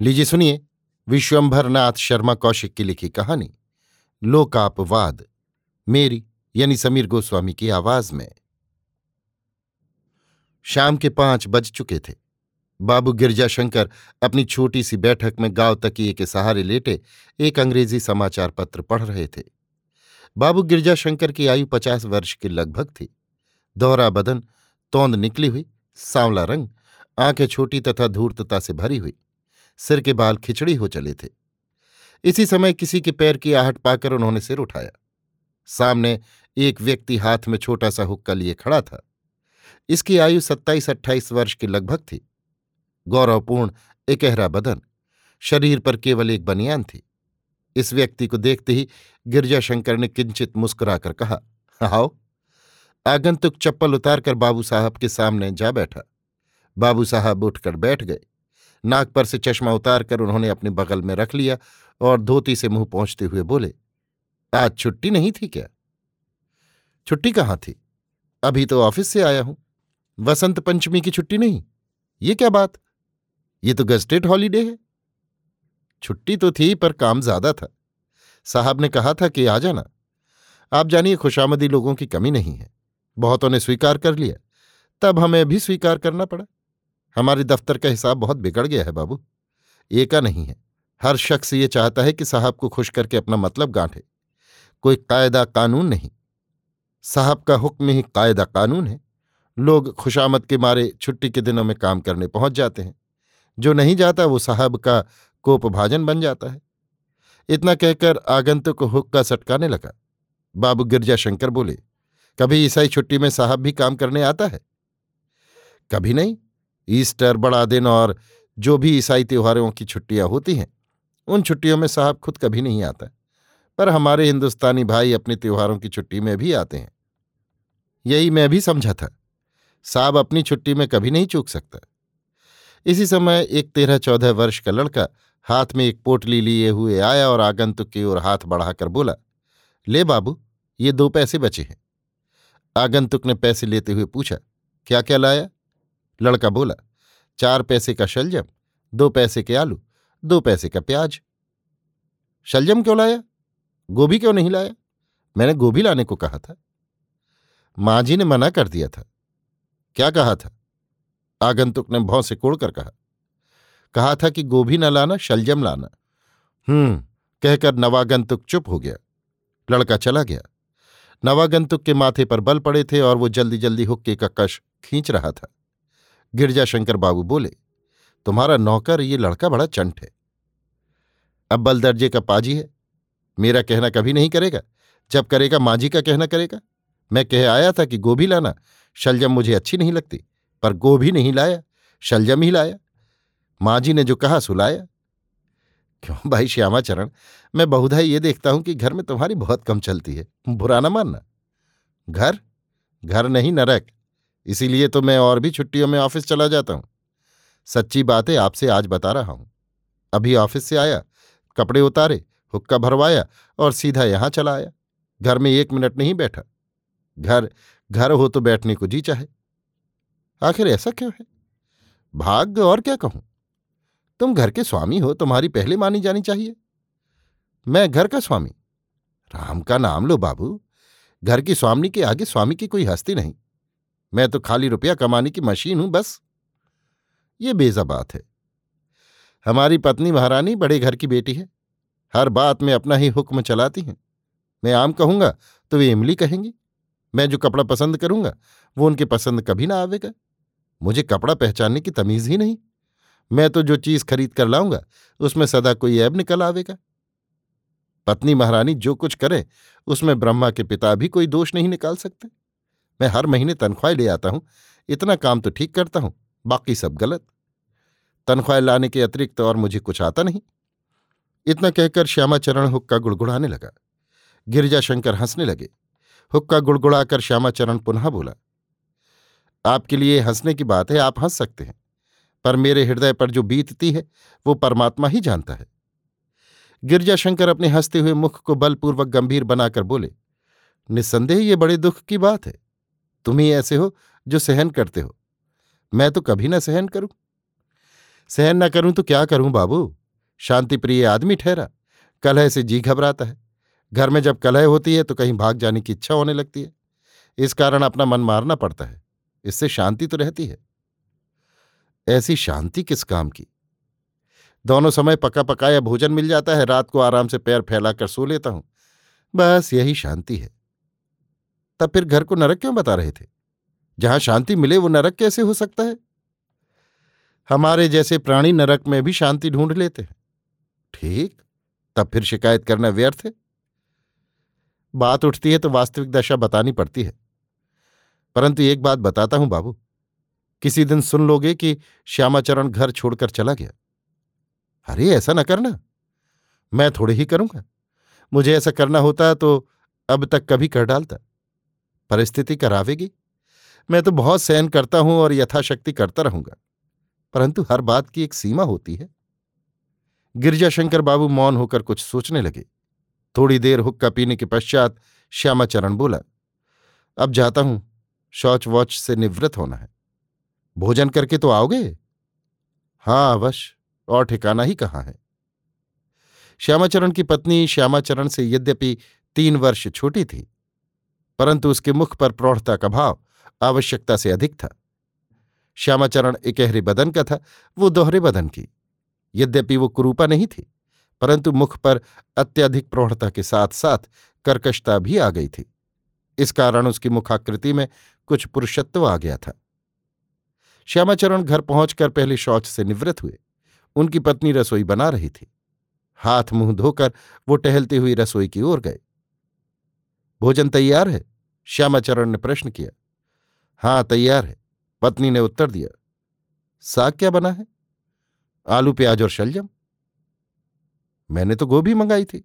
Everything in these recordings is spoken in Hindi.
लीजिए सुनिए विश्वंभर नाथ शर्मा कौशिक की लिखी कहानी, लोकापवाद, मेरी यानी समीर गोस्वामी की आवाज़ में। शाम के पाँच बज चुके थे। बाबू गिरजाशंकर अपनी छोटी सी बैठक में गाँव तकिए के सहारे लेटे एक अंग्रेज़ी समाचार पत्र पढ़ रहे थे। बाबू गिरजाशंकर की आयु पचास वर्ष के लगभग थी। दोहरा बदन, तोंद निकली हुई, सांवला रंग, आँखें छोटी तथा धूर्तता से भरी हुई। सिर के बाल खिचड़ी हो चले थे। इसी समय किसी के पैर की आहट पाकर उन्होंने सिर उठाया। सामने एक व्यक्ति हाथ में छोटा सा हुक्का लिए खड़ा था। इसकी आयु सत्ताईस अट्ठाईस वर्ष के लगभग थी। गौरवपूर्ण एकहरा बदन, शरीर पर केवल एक बनियान थी। इस व्यक्ति को देखते ही गिरजाशंकर ने किंचित मुस्कुराकर कहा, आओ। आगंतुक चप्पल उतारकर बाबू साहब के सामने जा बैठा। बाबू साहब उठकर बैठ गए। नाक पर से चश्मा उतारकर उन्होंने अपने बगल में रख लिया और धोती से मुँह पहुँचते हुए बोले, आज छुट्टी नहीं थी क्या? छुट्टी कहाँ थी? अभी तो ऑफ़िस से आया हूँ। वसंत पंचमी की छुट्टी नहीं? ये क्या बात? ये तो गजटेड हॉलीडे है। छुट्टी तो थी, पर काम ज़्यादा था। साहब ने कहा था कि आ जाना। आप जानिए, खुशामदी लोगों की कमी नहीं है। बहुतों ने स्वीकार कर लिया। तब हमें भी स्वीकार करना पड़ा। हमारे दफ्तर का हिसाब बहुत बिगड़ गया है, बाबू। एका नहीं है। हर शख्स ये चाहता है कि साहब को खुश करके अपना मतलब गांठे। कोई कायदा कानून नहीं। साहब का हुक्म ही कायदा कानून है। लोग खुशामद के मारे छुट्टी के दिनों में काम करने पहुँच जाते हैं। जो नहीं जाता वो साहब का कोपभाजन बन जाता है। इतना कहकर आगंतुक को हुक्का सटकाने लगा। बाबू गिरजा शंकर बोले, कभी ईसाई छुट्टी में साहब भी काम करने आता है? कभी नहीं। ईस्टर बड़ा दिन और जो भी ईसाई त्योहारों की छुट्टियाँ होती हैं, उन छुट्टियों में साहब खुद कभी नहीं आता। पर हमारे हिंदुस्तानी भाई अपने त्योहारों की छुट्टी में भी आते हैं। यही मैं भी समझा था। साहब अपनी छुट्टी में कभी नहीं चूक सकता। इसी समय एक तेरह चौदह वर्ष का लड़का हाथ में एक पोटली लिए हुए आया और आगंतुक की ओर हाथ बढ़ाकर बोला, ले बाबू, ये दो पैसे बचे हैं। आगंतुक ने पैसे लेते हुए पूछा क्या क्या लाया? लड़का बोला, चार पैसे का शलजम, दो पैसे के आलू, दो पैसे का प्याज। शलजम क्यों लाया? गोभी क्यों नहीं लाया? मैंने गोभी लाने को कहा था। माँ जी ने मना कर दिया था। क्या कहा था? आगंतुक ने भौं से कोड़कर कहा कहा था कि गोभी न लाना, शलजम लाना। हम्म कहकर नवागंतुक चुप हो गया। लड़का चला गया। नवागंतुक के माथे पर बल पड़े थे और वो जल्दी जल्दी हुक्के का कश खींच रहा था। गिरजाशंकर बाबू बोले, तुम्हारा नौकर ये लड़का बड़ा चंट है। अब्बल दर्जे का पाजी है। मेरा कहना कभी नहीं करेगा। जब करेगा, मांझी का कहना करेगा। मैं कह आया था कि गोभी लाना शलजम मुझे अच्छी नहीं लगती, पर गोभी नहीं लाया, शलजम ही लाया। मांझी ने जो कहा, सुलाया। क्यों भाई श्यामाचरण, मैं बहुधा ये देखता हूँ कि घर में तुम्हारी बहुत कम चलती है। बुरा ना मानना। घर? घर नहीं, नरक। इसीलिए तो मैं और भी छुट्टियों में ऑफ़िस चला जाता हूँ। सच्ची बात आपसे आज बता रहा हूँ। अभी ऑफ़िस से आया, कपड़े उतारे, हुक्का भरवाया और सीधा यहाँ चला आया। घर में एक मिनट नहीं बैठा। घर घर हो तो बैठने को जी चाहे। आखिर ऐसा क्यों है? भाग्य और क्या कहूँ? तुम घर के स्वामी हो, तुम्हारी पहले मानी जानी चाहिए। मैं घर का स्वामी। राम का नाम लो बाबू। घर की स्वामी के आगे स्वामी की कोई हस्ती नहीं। मैं तो खाली रुपया कमाने की मशीन हूँ, बस। ये बेजा बात है। हमारी पत्नी महारानी बड़े घर की बेटी है। हर बात में अपना ही हुक्म चलाती हैं। मैं आम कहूँगा तो वे इमली कहेंगी। मैं जो कपड़ा पसंद करूँगा, वो उनके पसंद कभी ना आवेगा। मुझे कपड़ा पहचानने की तमीज ही नहीं। मैं तो जो चीज़ खरीद कर लाऊँगा, उसमें सदा कोई ऐब निकल आवेगा। पत्नी महारानी जो कुछ करे, उसमें ब्रह्मा के पिता भी कोई दोष नहीं निकाल सकते। मैं हर महीने तनख्वाह ले आता हूँ। इतना काम तो ठीक करता हूँ, बाकी सब गलत। तनख्वाह लाने के अतिरिक्त तो और मुझे कुछ आता नहीं। इतना कहकर श्यामाचरण हुक्का गुड़गुड़ाने लगा। गिरिजाशंकर हंसने लगे। हुक्का गुड़गुड़ाकर श्यामाचरण पुनः बोला, आपके लिए हंसने की बात है, आप हंस सकते हैं, पर मेरे हृदय पर जो बीतती है, वो परमात्मा ही जानता है। गिरजाशंकर अपने हँसते हुए मुख को बलपूर्वक गंभीर बनाकर बोले, निस्संदेह ये बड़े दुख की बात है। तुम ही ऐसे हो जो सहन करते हो। मैं तो कभी ना सहन करूँ। सहन ना करूँ तो क्या करूँ बाबू? शांति प्रिय आदमी ठहरा, कलह से जी घबराता है। घर में जब कलह होती है तो कहीं भाग जाने की इच्छा होने लगती है। इस कारण अपना मन मारना पड़ता है। इससे शांति तो रहती है। ऐसी शांति किस काम की? दोनों समय पका पकाया भोजन मिल जाता है। रात को आराम से पैर फैलाकर सो लेता हूँ। बस यही शांति है। तब फिर घर को नरक क्यों बता रहे थे? जहाँ शांति मिले, वो नरक कैसे हो सकता है? हमारे जैसे प्राणी नरक में भी शांति ढूंढ लेते हैं। ठीक, तब फिर शिकायत करना व्यर्थ है। बात उठती है तो वास्तविक दशा बतानी पड़ती है। परंतु एक बात बताता हूँ बाबू। किसी दिन सुन लोगे कि श्यामाचरण घर छोड़कर चला गया। अरे, ऐसा ना करना। मैं थोड़े ही करूँगा। मुझे ऐसा करना होता तो अब तक कभी कर डालता। परिस्थिति करावेगी। मैं तो बहुत सहन करता हूँ और यथाशक्ति करता रहूँगा। परंतु हर बात की एक सीमा होती है। गिरजाशंकर बाबू मौन होकर कुछ सोचने लगे। थोड़ी देर हुक्का पीने के पश्चात श्यामाचरण बोला, अब जाता हूँ। शौच वॉच से निवृत्त होना है। भोजन करके तो आओगे? हाँ अवश्य। और ठिकाना ही कहाँ है? श्यामाचरण की पत्नी श्यामाचरण से यद्यपि तीन वर्ष छोटी थी परंतु उसके मुख पर प्रौढ़ता का भाव आवश्यकता से अधिक था। श्यामाचरण इकहरे बदन का था, वो दोहरे बदन की। यद्यपि वो कुरूपा नहीं थी, परंतु मुख पर अत्यधिक प्रौढ़ता के साथ साथ कर्कशता भी आ गई थी। इस कारण उसकी मुखाकृति में कुछ पुरुषत्व आ गया था। श्यामाचरण घर पहुंचकर पहले शौच से निवृत्त हुए। उनकी पत्नी रसोई बना रही थी। हाथ मुँह धोकर वो टहलती हुई रसोई की ओर गए। भोजन तैयार है? श्यामाचरण ने प्रश्न किया। हाँ, तैयार है। पत्नी ने उत्तर दिया। साग क्या बना है? आलू, प्याज और शलजम। मैंने तो गोभी मंगाई थी।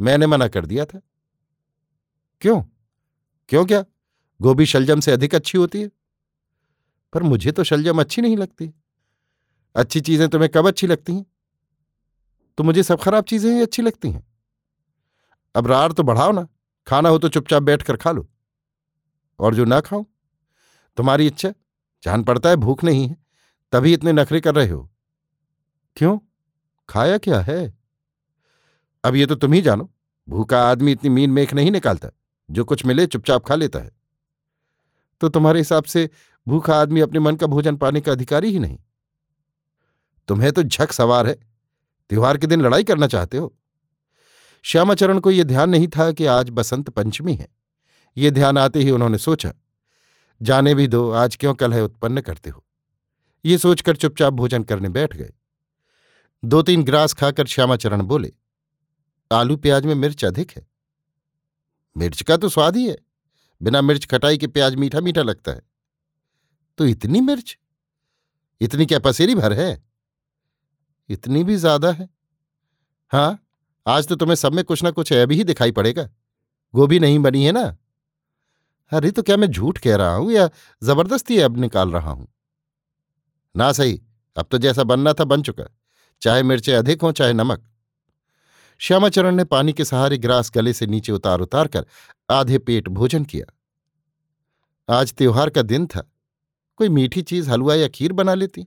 मैंने मना कर दिया था। क्यों? क्यों क्या? गोभी शलजम से अधिक अच्छी होती है। पर मुझे तो शलजम अच्छी नहीं लगती। अच्छी चीज़ें तुम्हें कब अच्छी लगती हैं? तो मुझे सब खराब चीज़ें ही अच्छी लगती हैं। अब रार तो बढ़ाओ ना। खाना हो तो चुपचाप बैठकर खा लो। और जो ना खाओ तुम्हारी इच्छा। जान पड़ता है भूख नहीं है। तभी इतने नखरे कर रहे हो। क्यों? खाया क्या है? अब ये तो तुम ही जानो। भूखा आदमी इतनी मीन मेख नहीं निकालता। जो कुछ मिले चुपचाप खा लेता है। तो तुम्हारे हिसाब से भूखा आदमी अपने मन का भोजन पाने का अधिकारी ही नहीं? तुम्हें तो झक सवार है। त्योहार के दिन लड़ाई करना चाहते हो। श्यामाचरण को यह ध्यान नहीं था कि आज बसंत पंचमी है। ये ध्यान आते ही उन्होंने सोचा, जाने भी दो, आज क्यों कल है उत्पन्न करते हो? ये सोचकर चुपचाप भोजन करने बैठ गए। दो तीन ग्रास खाकर श्यामाचरण बोले, आलू प्याज में मिर्च अधिक है। मिर्च का तो स्वाद ही है। बिना मिर्च खटाई के प्याज मीठा मीठा लगता है। तो इतनी मिर्च? इतनी क्या पसेरी भर है? इतनी भी ज़्यादा है? हाँ आज तो तुम्हें सब में कुछ ना कुछ ऐब ही दिखाई पड़ेगा। गोभी नहीं बनी है ना? अरे तो क्या मैं झूठ कह रहा हूँ या ज़बरदस्ती अब निकाल रहा हूँ? ना सही, अब तो जैसा बनना था बन चुका। चाहे मिर्चें अधिक हों, चाहे नमक। श्यामाचरण ने पानी के सहारे ग्रास गले से नीचे उतार उतार कर आधे पेट भोजन किया। आज त्योहार का दिन था। कोई मीठी चीज़, हलवा या खीर बना लेती?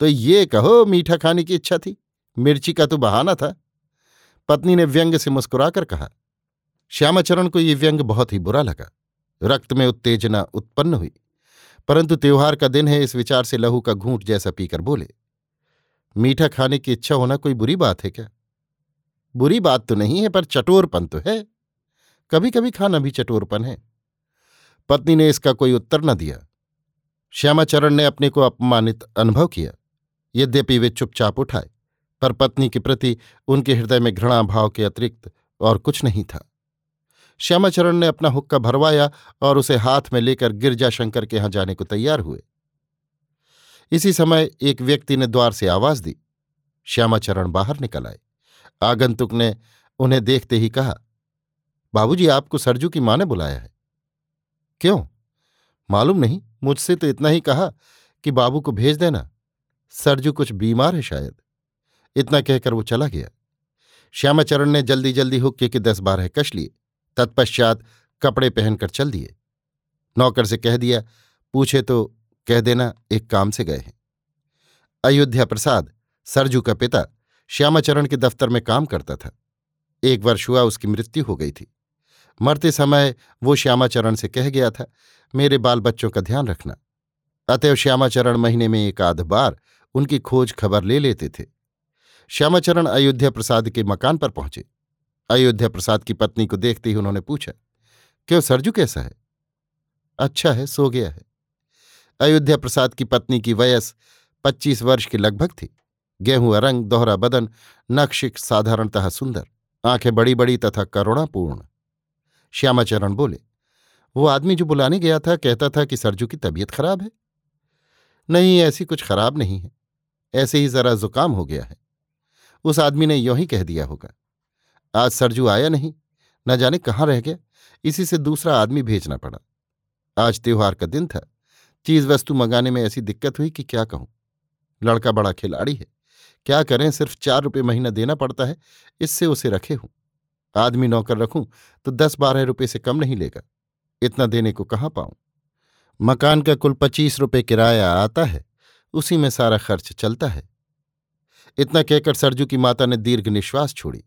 तो ये कहो, मीठा खाने की इच्छा थी। मिर्ची का तो बहाना था। पत्नी ने व्यंग से मुस्कुराकर कहा, श्यामाचरण को ये व्यंग बहुत ही बुरा लगा। रक्त में उत्तेजना उत्पन्न हुई, परंतु त्योहार का दिन है, इस विचार से लहू का घूंट जैसा पीकर बोले, मीठा खाने की इच्छा होना कोई बुरी बात है क्या? बुरी बात तो नहीं है, पर चटोरपन तो है। कभी कभी खाना भी चटोरपन है। पत्नी ने इसका कोई उत्तर न दिया। श्यामाचरण ने अपने को अपमानित अनुभव किया। यद्यपि वे चुपचाप उठाए। पर पत्नी के प्रति उनके हृदय में घृणा भाव के अतिरिक्त और कुछ नहीं था। श्यामाचरण ने अपना हुक्का भरवाया और उसे हाथ में लेकर गिरजाशंकर के यहाँ जाने को तैयार हुए। इसी समय एक व्यक्ति ने द्वार से आवाज़ दी। श्यामाचरण बाहर निकल आए। आगंतुक ने उन्हें देखते ही कहा, बाबूजी, आपको सरजू की माँ ने बुलाया है। क्यों? मालूम नहीं, मुझसे तो इतना ही कहा कि बाबू को भेज देना। सरजू कुछ बीमार है शायद। इतना कहकर वो चला गया। श्यामाचरण ने जल्दी जल्दी हुक्के के दस बारह कश लिए। तत्पश्चात कपड़े पहनकर चल दिए। नौकर से कह दिया, पूछे तो कह देना, एक काम से गए हैं। अयोध्या प्रसाद, सरजू का पिता, श्यामाचरण के दफ्तर में काम करता था। एक वर्ष हुआ उसकी मृत्यु हो गई थी। मरते समय वो श्यामाचरण से कह गया था, मेरे बाल बच्चों का ध्यान रखना। अतएव श्यामाचरण महीने में एक आध बार उनकी खोज खबर ले लेते थे। श्यामाचरण अयोध्या प्रसाद के मकान पर पहुँचे। अयोध्या प्रसाद की पत्नी को देखते ही उन्होंने पूछा, क्यों, सरजू कैसा है? अच्छा है, सो गया है। अयोध्या प्रसाद की पत्नी की वयस पच्चीस वर्ष की लगभग थी। गेहूँ रंग, दोहरा बदन, नक्शिक साधारणतः सुंदर, आँखें बड़ी बड़ी तथा करुणापूर्ण। श्यामाचरण बोले, वो आदमी जो बुलाने गया था, कहता था कि सरजू की तबीयत खराब है? नहीं, ऐसी कुछ खराब नहीं है। ऐसे ही जरा जुकाम हो गया है। उस आदमी ने यों ही कह दिया होगा। आज सरजू आया नहीं, न जाने कहाँ रह गया, इसी से दूसरा आदमी भेजना पड़ा। आज त्योहार का दिन था चीज़ वस्तु मंगाने में ऐसी दिक्कत हुई कि क्या कहूँ? लड़का बड़ा खिलाड़ी है, क्या करें, सिर्फ़ चार रुपये महीना देना पड़ता है, इससे उसे रखे हूँ। आदमी नौकर रखूँ तो दस बारह रुपये से कम नहीं लेगा, इतना देने को कहाँ पाऊँ? मकान का कुल पच्चीस रुपये किराया आता है, उसी में सारा खर्च चलता है। इतना कहकर सरजू की माता ने दीर्घ निश्वास छोड़ी।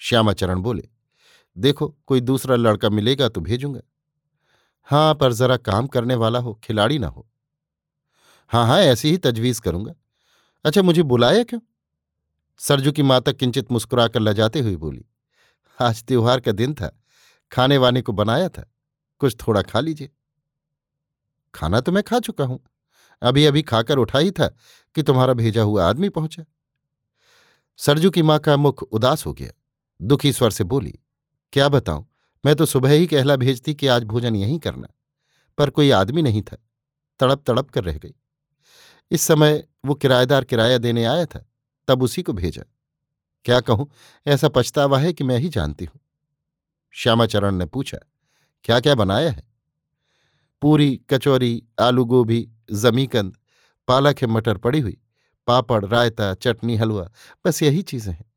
श्यामाचरण बोले, देखो, कोई दूसरा लड़का मिलेगा तो भेजूँगा। हाँ पर जरा काम करने वाला हो, खिलाड़ी ना हो। हाँ हाँ ऐसी ही तजवीज करूँगा। अच्छा मुझे बुलाया क्यों? सरजू की माता किंचित मुस्कुराकर लजाते हुए बोली, आज त्योहार का दिन था खाने वाने को बनाया था, कुछ थोड़ा खा लीजिए। खाना तो मैं खा चुका हूँ। अभी अभी खाकर उठा ही था कि तुम्हारा भेजा हुआ आदमी पहुँचा। सरजू की माँ का मुख उदास हो गया। दुखी स्वर से बोली, क्या बताऊँ, मैं तो सुबह ही कहला भेजती कि आज भोजन यहीं करना पर कोई आदमी नहीं था, तड़प तड़प कर रह गई। इस समय वो किराएदार किराया देने आया था, तब उसी को भेजा। क्या कहूँ, ऐसा पछतावा है कि मैं ही जानती हूँ? श्यामाचरण ने पूछा क्या क्या बनाया है? पूरी, कचौरी, आलू गोभी, जमीकंद, पालक है, मटर पड़ी हुई। पापड़, रायता, चटनी, हलवा, बस यही चीज़ें हैं।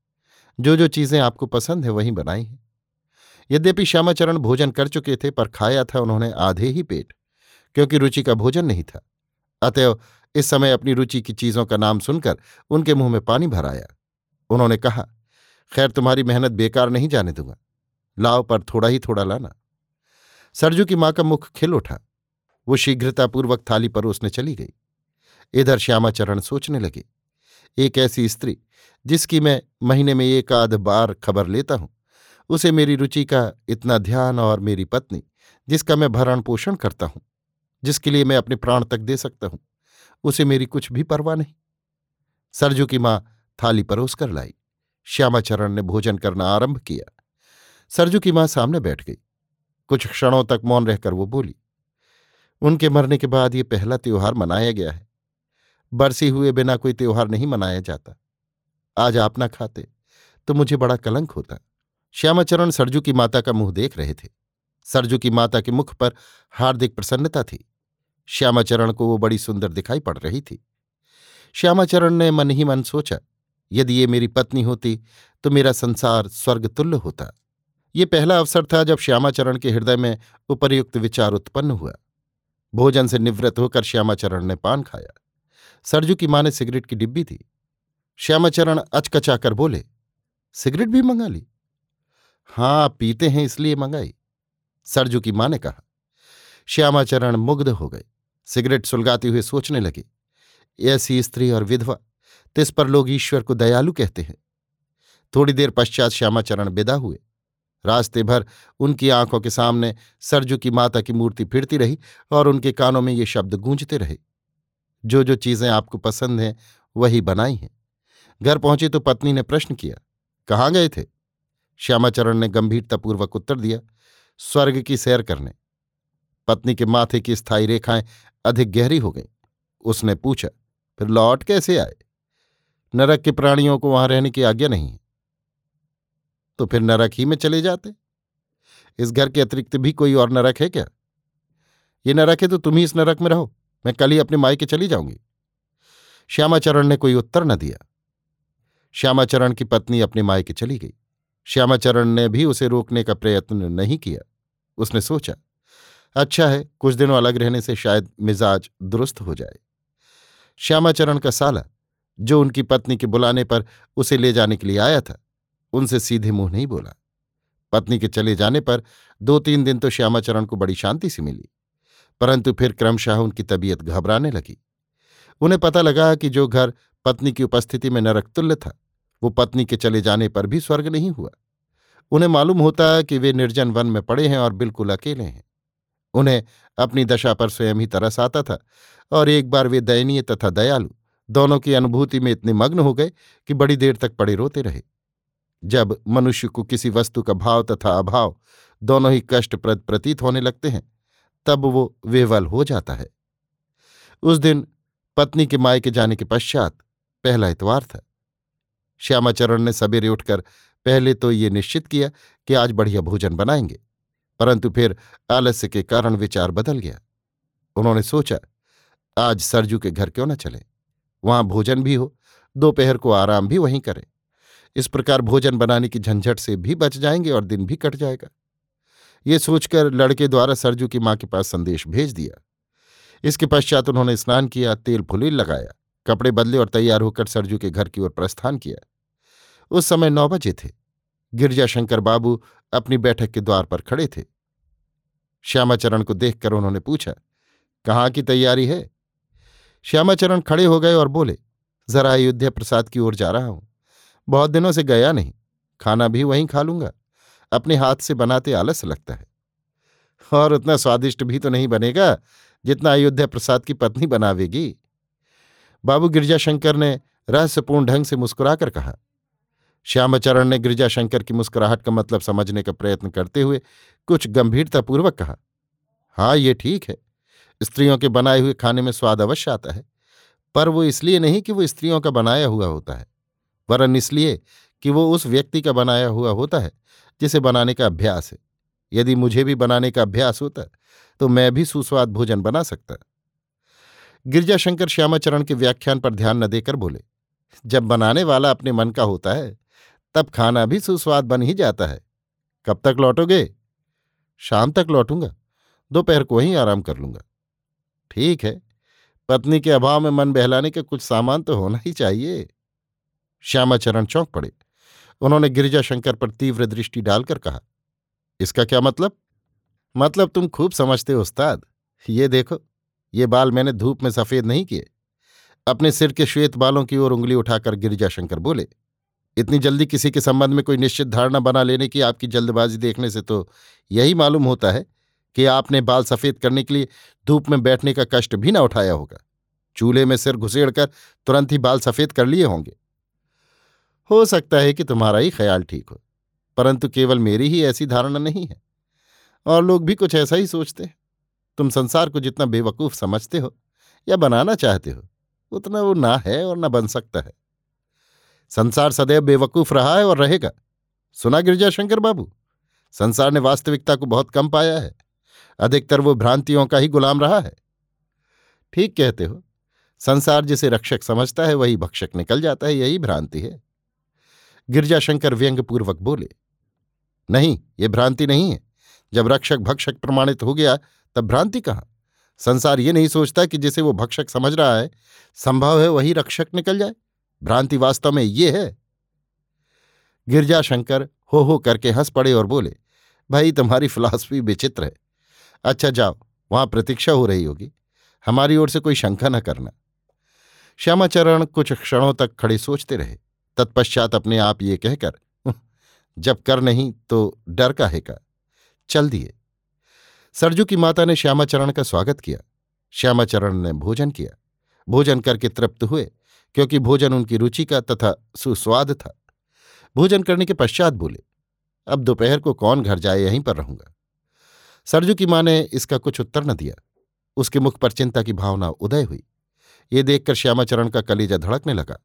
जो जो चीज़ें आपको पसंद है, वही बनाई हैं। यद्यपि श्यामाचरण भोजन कर चुके थे, पर खाया था उन्होंने आधे ही पेट, क्योंकि रुचि का भोजन नहीं था। अतएव इस समय अपनी रुचि की चीज़ों का नाम सुनकर उनके मुँह में पानी भर आया। उन्होंने कहा, खैर, तुम्हारी मेहनत बेकार नहीं जाने दूँगा। लाओ, पर थोड़ा ही थोड़ा लाना। सरजू की माँ का मुख खिल उठा। वो शीघ्रतापूर्वक थाली पर उसने चली गई। इधर श्यामाचरण सोचने लगे। एक ऐसी स्त्री, जिसकी मैं महीने में एक आध बार खबर लेता हूँ, उसे मेरी रुचि का इतना ध्यान और मेरी पत्नी, जिसका मैं भरण पोषण करता हूँ, जिसके लिए मैं अपने प्राण तक दे सकता हूँ, उसे मेरी कुछ भी परवाह नहीं। सरजू की माँ थाली परोस कर लाई। श्यामाचरण ने भोजन करना आरंभ किया। सरजू की माँ सामने बैठ गई। कुछ क्षणों तक मौन रहकर वो बोली, उनके मरने के बाद ये पहला त्योहार मनाया गया है। बरसी हुए बिना कोई त्योहार नहीं मनाया जाता। आज आप ना खाते तो मुझे बड़ा कलंक होता। श्यामाचरण सरजू की माता का मुँह देख रहे थे। सरजू की माता के मुख पर हार्दिक प्रसन्नता थी। श्यामाचरण को वो बड़ी सुंदर दिखाई पड़ रही थी। श्यामाचरण ने मन ही मन सोचा, यदि ये मेरी पत्नी होती तो मेरा संसार स्वर्गतुल्य होता। ये पहला अवसर था जब श्यामाचरण के हृदय में उपर्युक्त विचार उत्पन्न हुआ। भोजन से निवृत्त होकर श्यामाचरण ने पान खाया। सरजू की माँ ने सिगरेट की डिब्बी दी श्यामाचरण अचकचाकर बोले, सिगरेट भी मंगा ली? हाँ पीते हैं, इसलिए मंगाई। सरजू की माँ ने कहा। श्यामाचरण मुग्ध हो गए। सिगरेट सुलगाते हुए सोचने लगे, ऐसी स्त्री और विधवा, तिस पर लोग ईश्वर को दयालु कहते हैं। थोड़ी देर पश्चात श्यामाचरण विदा हुए। रास्ते भर उनकी आँखों के सामने सरजू की माता की मूर्ति फिरती रही और उनके कानों में ये शब्द गूंजते रहे। जो जो चीज़ें आपको पसंद हैं, वही बनाई हैं। घर पहुँचे तो पत्नी ने प्रश्न किया, कहाँ गए थे? श्यामाचरण ने गंभीरतापूर्वक उत्तर दिया, स्वर्ग की सैर करने। पत्नी के माथे की स्थायी रेखाएँ अधिक गहरी हो गईं। उसने पूछा, फिर लौट कैसे आए? नरक के प्राणियों को वहाँ रहने की आज्ञा नहीं है। तो फिर नरक ही में चले जाते? इस घर के अतिरिक्त भी कोई और नरक है क्या? ये नरक है तो तुम ही इस नरक में रहो। मैं कल ही अपने मायके चली जाऊँगी। श्यामाचरण ने कोई उत्तर न दिया। श्यामाचरण की पत्नी अपने मायके चली गई। श्यामाचरण ने भी उसे रोकने का प्रयत्न नहीं किया। उसने सोचा अच्छा है, कुछ दिनों अलग रहने से शायद मिजाज दुरुस्त हो जाए। श्यामाचरण का साला, जो उनकी पत्नी के बुलाने पर उसे ले जाने के लिए आया था, उनसे सीधे मुँह नहीं बोला। पत्नी के चले जाने पर दो तीन दिन तो श्यामाचरण को बड़ी शांति से मिली। परंतु फिर क्रमशः उनकी तबीयत घबराने लगी। उन्हें पता लगा कि जो घर पत्नी की उपस्थिति में नरकतुल्य था, वो पत्नी के चले जाने पर भी स्वर्ग नहीं हुआ। उन्हें मालूम होता कि वे निर्जन वन में पड़े हैं और बिल्कुल अकेले हैं। उन्हें अपनी दशा पर स्वयं ही तरस आता था और एक बार वे दयनीय तथा दयालु, दोनों की अनुभूति में इतने मग्न हो गए कि बड़ी देर तक पड़े रोते रहे। जब मनुष्य को किसी वस्तु का भाव तथा अभाव दोनों ही कष्टप्रद प्रतीत होने लगते हैं तब वो वेवल हो जाता है। उस दिन पत्नी के मायके के जाने के पश्चात पहला इतवार था। श्यामाचरण ने सवेरे उठकर पहले तो ये निश्चित किया कि आज बढ़िया भोजन बनाएँगे, परंतु फिर आलस्य के कारण विचार बदल गया। उन्होंने सोचा, आज सरजू के घर क्यों न चले? वहाँ भोजन भी हो, दोपहर को आराम भी वहीं करें। इस प्रकार भोजन बनाने की झंझट से भी बच जाएँगे और दिन भी कट जाएगा। ये सोचकर लड़के द्वारा सरजू की माँ के पास संदेश भेज दिया। इसके पश्चात उन्होंने स्नान किया, तेल फुलील लगाया, कपड़े बदले और तैयार होकर सरजू के घर की ओर प्रस्थान किया। उस समय नौ बजे थे। गिरजाशंकर बाबू अपनी बैठक के द्वार पर खड़े थे। श्यामाचरण को देखकर उन्होंने पूछा, कहाँ की तैयारी है? श्यामाचरण खड़े हो गए और बोले, जरा अयोध्या प्रसाद की ओर जा रहा हूँ। बहुत दिनों से गया नहीं। खाना भी वहीं खा लूँगा। अपने हाथ से बनाते आलस लगता है। और उतना स्वादिष्ट भी तो नहीं बनेगा जितना अयोध्या प्रसाद की पत्नी बनावेगी। बाबू गिरजाशंकर ने रहस्यपूर्ण ढंग से मुस्कुराकर कहा। श्यामचरण ने गिरजाशंकर की मुस्कुराहट का मतलब समझने का प्रयत्न करते हुए कुछ गंभीरतापूर्वक कहा हाँ ये ठीक है। स्त्रियों के बनाए हुए खाने में स्वाद अवश्य आता है, पर वो इसलिए नहीं कि वो स्त्रियों का बनाया हुआ होता है, वरन इसलिए कि वो उस व्यक्ति का बनाया हुआ होता है जिसे बनाने का अभ्यास है। यदि मुझे भी बनाने का अभ्यास होता तो मैं भी सुस्वाद भोजन बना सकता। गिरजाशंकर श्यामाचरण के व्याख्यान पर ध्यान न देकर बोले, जब बनाने वाला अपने मन का होता है, तब खाना भी सुस्वाद बन ही जाता है। कब तक लौटोगे? शाम तक लौटूँगा। दोपहर को ही आराम कर लूँगा। ठीक है। पत्नी के अभाव में मन बहलाने के कुछ सामान तो होना ही चाहिए। श्यामाचरण चौंक पड़े। उन्होंने गिरिजाशंकर पर तीव्र दृष्टि डालकर कहा, इसका क्या मतलब? मतलब तुम खूब समझते हो, उस्ताद। ये देखो, ये बाल मैंने धूप में सफ़ेद नहीं किए। अपने सिर के श्वेत बालों की ओर उंगली उठाकर गिरिजाशंकर बोले, इतनी जल्दी किसी के संबंध में कोई निश्चित धारणा बना लेने की आपकी जल्दबाजी देखने से तो यही मालूम होता है कि आपने बाल सफ़ेद करने के लिए धूप में बैठने का कष्ट भी ना उठाया होगा। चूल्हे में सिर घुसेड़कर तुरंत ही बाल सफ़ेद कर लिए होंगे। हो सकता है कि तुम्हारा ही ख्याल ठीक हो, परंतु केवल मेरी ही ऐसी धारणा नहीं है। और लोग भी कुछ ऐसा ही सोचते हैं। तुम संसार को जितना बेवकूफ़ समझते हो या बनाना चाहते हो, उतना वो ना है और ना बन सकता है। संसार सदैव बेवकूफ़ रहा है और रहेगा। सुना गिरजाशंकर बाबू, संसार ने वास्तविकता को बहुत कम पाया है, अधिकतर वो भ्रांतियों का ही गुलाम रहा है। ठीक कहते हो, संसार जिसे रक्षक समझता है वही भक्षक निकल जाता है, यही भ्रांति है। गिरजाशंकर व्यंग्यपूर्वक बोले, नहीं, ये भ्रांति नहीं है। जब रक्षक भक्षक प्रमाणित हो गया, तब भ्रांति कहाँ? संसार ये नहीं सोचता कि जिसे वो भक्षक समझ रहा है, संभव है वही रक्षक निकल जाए। भ्रांति वास्तव में ये है। गिरजाशंकर हो हो करके हंस पड़े और बोले, भाई, तुम्हारी फिलॉसफी विचित्र है। अच्छा जाओ, वहाँ प्रतीक्षा हो रही होगी। हमारी ओर से कोई शंका न करना। श्यामाचरण कुछ क्षणों तक खड़े सोचते रहे। तत्पश्चात अपने आप ये कहकर जब कर नहीं तो डर का है का? चल दिए। सरजू की माता ने श्यामाचरण का स्वागत किया। श्यामाचरण ने भोजन किया। भोजन करके तृप्त हुए, क्योंकि भोजन उनकी रुचि का तथा सुस्वाद था। भोजन करने के पश्चात बोले, अब दोपहर को कौन घर जाए यहीं पर रहूँगा? सरजू की माँ ने इसका कुछ उत्तर न दिया। उसके मुख पर चिंता की भावना उदय हुई। ये देखकर श्यामाचरण का कलेजा धड़कने लगा।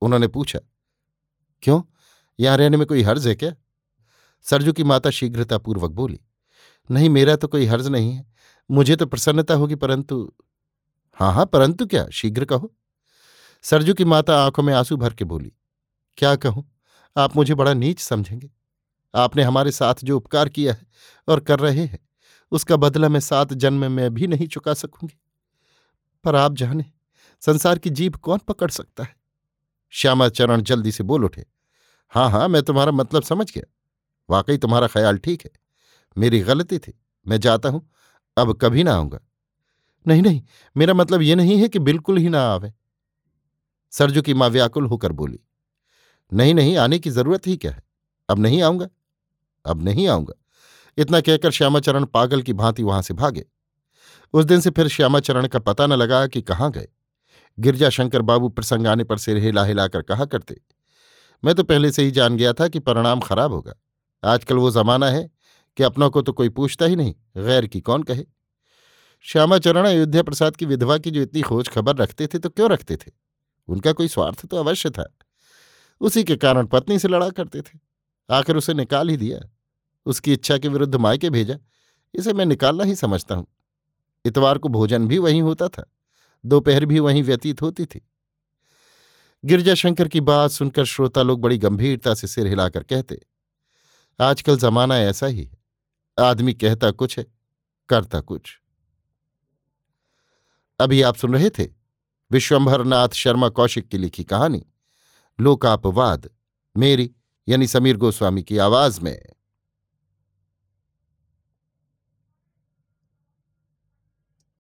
उन्होंने पूछा क्यों? यहाँ रहने में कोई हर्ज है क्या? सरजू की माता शीघ्रतापूर्वक बोली, नहीं, मेरा तो कोई हर्ज नहीं है। मुझे तो प्रसन्नता होगी, परंतु हाँ हाँ परंतु क्या? शीघ्र कहो। सरजू की माता आँखों में आँसू भर के बोली, क्या कहूँ? आप मुझे बड़ा नीच समझेंगे। आपने हमारे साथ जो उपकार किया है और कर रहे हैं, उसका बदला मैं सात जन्म में भी नहीं चुका सकूँगी। पर आप जाने, संसार की जीभ कौन पकड़ सकता है? श्यामाचरण जल्दी से बोल उठे हाँ हाँ मैं तुम्हारा मतलब समझ गया। वाकई तुम्हारा ख्याल ठीक है। मेरी गलती थी। मैं जाता हूँ। अब कभी ना आऊँगा। नहीं नहीं, मेरा मतलब ये नहीं है कि बिल्कुल ही ना आवे। सरजू की माँ व्याकुल होकर बोली, नहीं नहीं, आने की ज़रूरत ही क्या है? अब नहीं आऊँगा। अब नहीं आऊँगा। इतना कहकर श्यामाचरण पागल की भांति वहाँ से भागे। उस दिन से फिर श्यामाचरण का पता न लगा कि कहाँ गए। गिरजा शंकर बाबू प्रसंग आने पर सिर हिला हिलाकर कहा करते, मैं तो पहले से ही जान गया था कि परिणाम खराब होगा। आजकल वो जमाना है कि अपनों को तो कोई पूछता ही नहीं, गैर की कौन कहे? श्यामाचरण अयोध्या प्रसाद की विधवा की जो इतनी खोज खबर रखते थे तो क्यों रखते थे? उनका कोई स्वार्थ तो अवश्य था। उसी के कारण पत्नी से लड़ा करते थे। आखिर उसे निकाल ही दिया। उसकी इच्छा के विरुद्ध मायके भेजा। इसे मैं निकालना ही समझता हूँ। इतवार को भोजन भी वहीं होता था। दोपहर भी वहीं व्यतीत होती थी। गिरजाशंकर की बात सुनकर श्रोता लोग बड़ी गंभीरता से सिर हिलाकर कहते, आजकल जमाना ऐसा ही है। आदमी कहता कुछ है, करता कुछ। अभी आप सुन रहे थे विश्वंभरनाथ शर्मा कौशिक की लिखी कहानी, लोकापवाद, मेरी यानी समीर गोस्वामी की आवाज़ में।